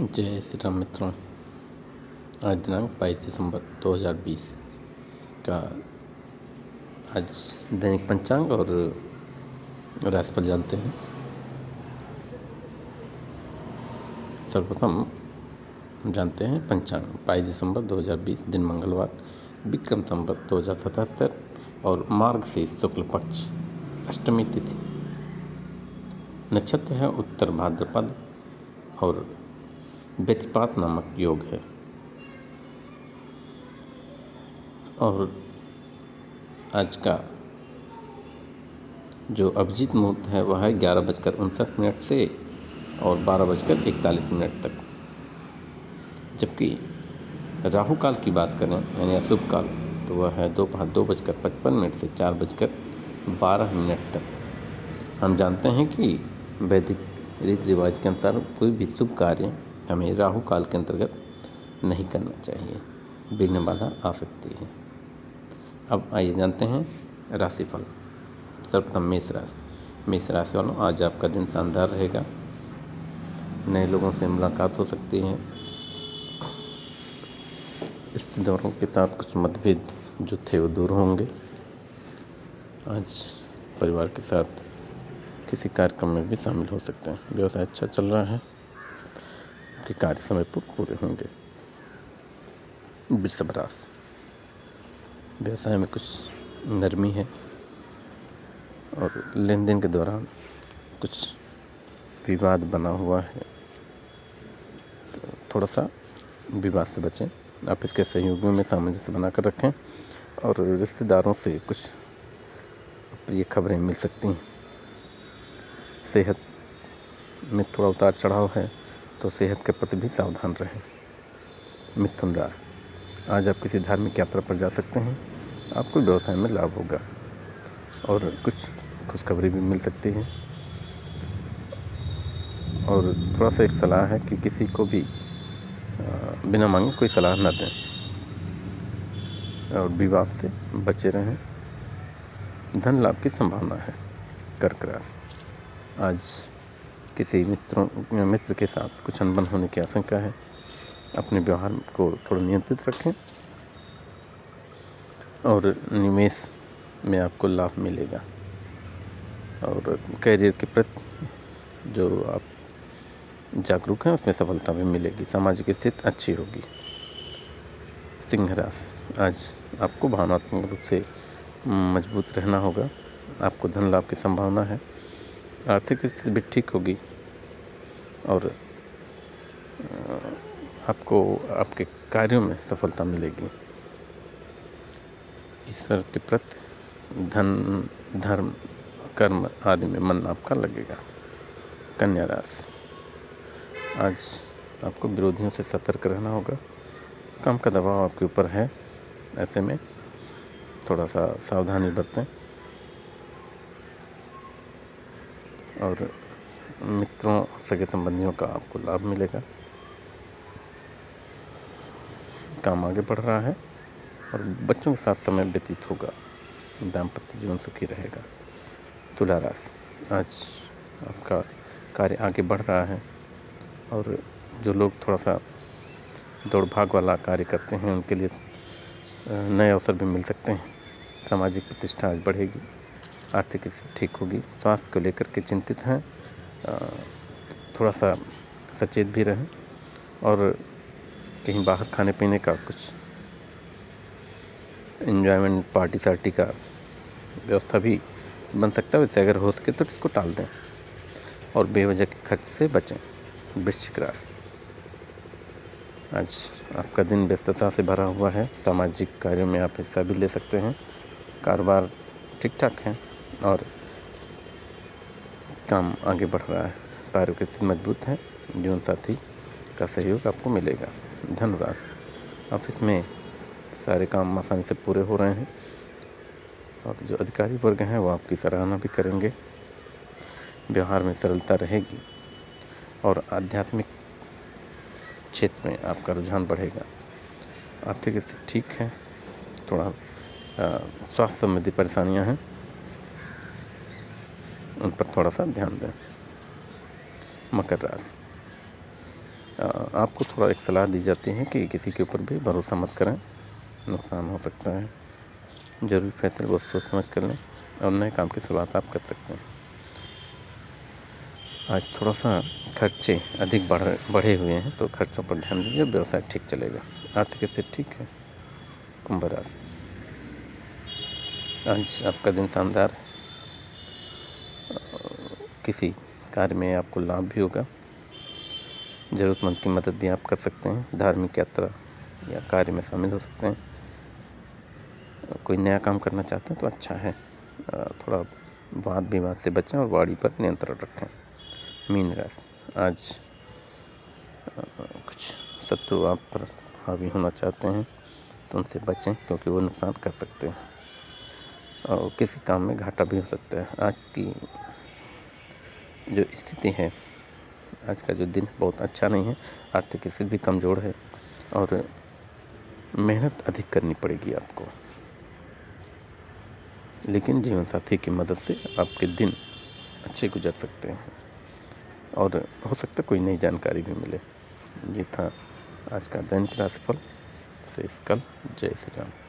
जय श्री राम मित्रों, आज दिनांक बाईस दिसंबर 2020 का आज दैनिक पंचांग और राशिफल जानते हैं। सर्वप्रथम जानते हैं पंचांग, बाईस दिसंबर 2020 दिन मंगलवार, विक्रम संवत दो हज़ार सतहत्तर और मार्ग से शुक्ल पक्ष, अष्टमी तिथि। नक्षत्र है उत्तर भाद्रपद और व्यतिपात नामक योग है। और आज का जो अभिजीत मुहूर्त है, वह है ग्यारह बजकर उनसठ मिनट से और बारह बजकर इकतालीस मिनट तक। जबकि राहु काल की बात करें, यानी अशुभ काल तो वह है दोपहर दो बजकर पचपन मिनट से चार बजकर बारह मिनट तक। हम जानते हैं कि वैदिक रीति रिवाज के अनुसार कोई भी शुभ कार्य हमें राहु काल के अंतर्गत नहीं करना चाहिए। विघ्न बाधा आ सकती है। अब आइए जानते हैं राशिफल। सर्वप्रथम मेष राशि। मेष राशि वालों, आज आपका दिन शानदार रहेगा। नए लोगों से मुलाकात हो सकती है। रिश्तेदारों के साथ कुछ मतभेद जो थे वो दूर होंगे। आज परिवार के साथ किसी कार्यक्रम में भी शामिल हो सकते हैं। व्यवसाय अच्छा चल रहा है। आपके कार्य समय पर पूरे होंगे। राशि व्यवसाय में कुछ नरमी है और लेन देन के दौरान कुछ विवाद बना हुआ है। तो थोड़ा सा विवाद से बचें। आप इसके सहयोगियों में सामंजस्य बनाकर रखें और रिश्तेदारों से कुछ प्रिय खबरें मिल सकती हैं। सेहत में थोड़ा उतार चढ़ाव है। तो सेहत के प्रति भी सावधान रहें। मिथुन राशि आज आप किसी धार्मिक यात्रा पर जा सकते हैं। आपको व्यवसाय में लाभ होगा और कुछ खुशखबरी भी मिल सकती है। और थोड़ा सा एक सलाह है कि किसी को भी बिना मांगे कोई सलाह ना दें। और विवाद से बचे रहें। धन लाभ की संभावना है कर्क राशि। आज किसी मित्रों मित्र के साथ कुछ अनबन होने की आशंका है, अपने व्यवहार को थोड़ा नियंत्रित रखें। और निवेश में आपको लाभ मिलेगा। और कैरियर के प्रति जो आप जागरूक हैं, उसमें सफलता भी मिलेगी। सामाजिक स्थिति अच्छी होगी। सिंह राशि। आज आपको भावनात्मक रूप से मज़बूत रहना होगा। आपको धन लाभ की संभावना है। आर्थिक स्थिति भी ठीक होगी। और आपको, आपके कार्यों में सफलता मिलेगी। ईश्वर के प्रति धन, धर्म, कर्म आदि में मन आपका लगेगा। कन्या राशि। आज आपको विरोधियों से सतर्क रहना होगा। काम का दबाव आपके ऊपर है। ऐसे में थोड़ा सा सावधानी बरतें। और मित्रों, सगे संबंधियों का आपको लाभ मिलेगा। काम आगे बढ़ रहा है और बच्चों के साथ समय व्यतीत होगा। दाम्पत्य जीवन सुखी रहेगा। तुला राशि। आज आपका कार्य आगे बढ़ रहा है और जो लोग थोड़ा सा दौड़ भाग वाला कार्य करते हैं, उनके लिए नए अवसर भी मिल सकते हैं। सामाजिक प्रतिष्ठा आज बढ़ेगी। आर्थिक स्थिति ठीक होगी। स्वास्थ्य को लेकर के चिंतित हैं। थोड़ा सा सचेत भी रहें और कहीं बाहर खाने पीने का कुछ इन्जॉयमेंट पार्टी सार्टी का व्यवस्था भी बन सकता है। वैसे अगर हो सके तो इसको टाल दें और बेवजह के खर्च से बचें। वृश्चिक राशि। आज आपका दिन व्यस्तता से भरा हुआ है। सामाजिक कार्यों में आप हिस्सा भी ले सकते हैं। कारोबार ठीक ठाक है और काम आगे बढ़ रहा है। कार्यों की स्थिति मज़बूत है। जीवन साथी का सहयोग आपको मिलेगा। धन्यवाद। ऑफ़िस में सारे काम आसानी से पूरे हो रहे हैं। और जो अधिकारी वर्ग हैं, वो आपकी सराहना भी करेंगे। व्यवहार में सरलता रहेगी और आध्यात्मिक क्षेत्र में आपका रुझान बढ़ेगा। आर्थिक स्थिति ठीक है। थोड़ा स्वास्थ्य संबंधी परेशानियाँ हैं। उन पर थोड़ा सा ध्यान दें। मकर राशि। आपको थोड़ा एक सलाह दी जाती है कि किसी के ऊपर भी भरोसा मत करें। नुकसान हो सकता है। ज़रूरी फैसले बहुत सोच समझ कर लें और नए काम की शुरुआत आप कर सकते हैं। आज थोड़ा सा खर्चे अधिक बढ़, बढ़े हुए हैं तो खर्चों पर ध्यान दीजिए, व्यवसाय ठीक चलेगा। आर्थिक स्थिति ठीक है। कुंभ राशि। आज आपका दिन शानदार किसी कार्य में आपको लाभ भी होगा। ज़रूरतमंद की मदद भी आप कर सकते हैं। धार्मिक यात्रा या कार्य में शामिल हो सकते हैं। कोई नया काम करना चाहते हैं तो अच्छा है। थोड़ा वाद विवाद से बचें और वाड़ी पर नियंत्रण रखें। मीन राशि। आज कुछ शत्रु आप पर हावी होना चाहते हैं तो उनसे बचें क्योंकि वो नुकसान कर सकते हैं। और किसी काम में घाटा भी हो सकता है। आज की जो स्थिति है, आज का जो दिन बहुत अच्छा नहीं है, आर्थिक स्थिति भी कमज़ोर है और मेहनत अधिक करनी पड़ेगी आपको। लेकिन जीवन साथी की मदद से आपके दिन अच्छे गुजर सकते हैं और हो सकता कोई नई जानकारी भी मिले। ये था आज का दैनिक राशिफल से कल। जय श्री राम।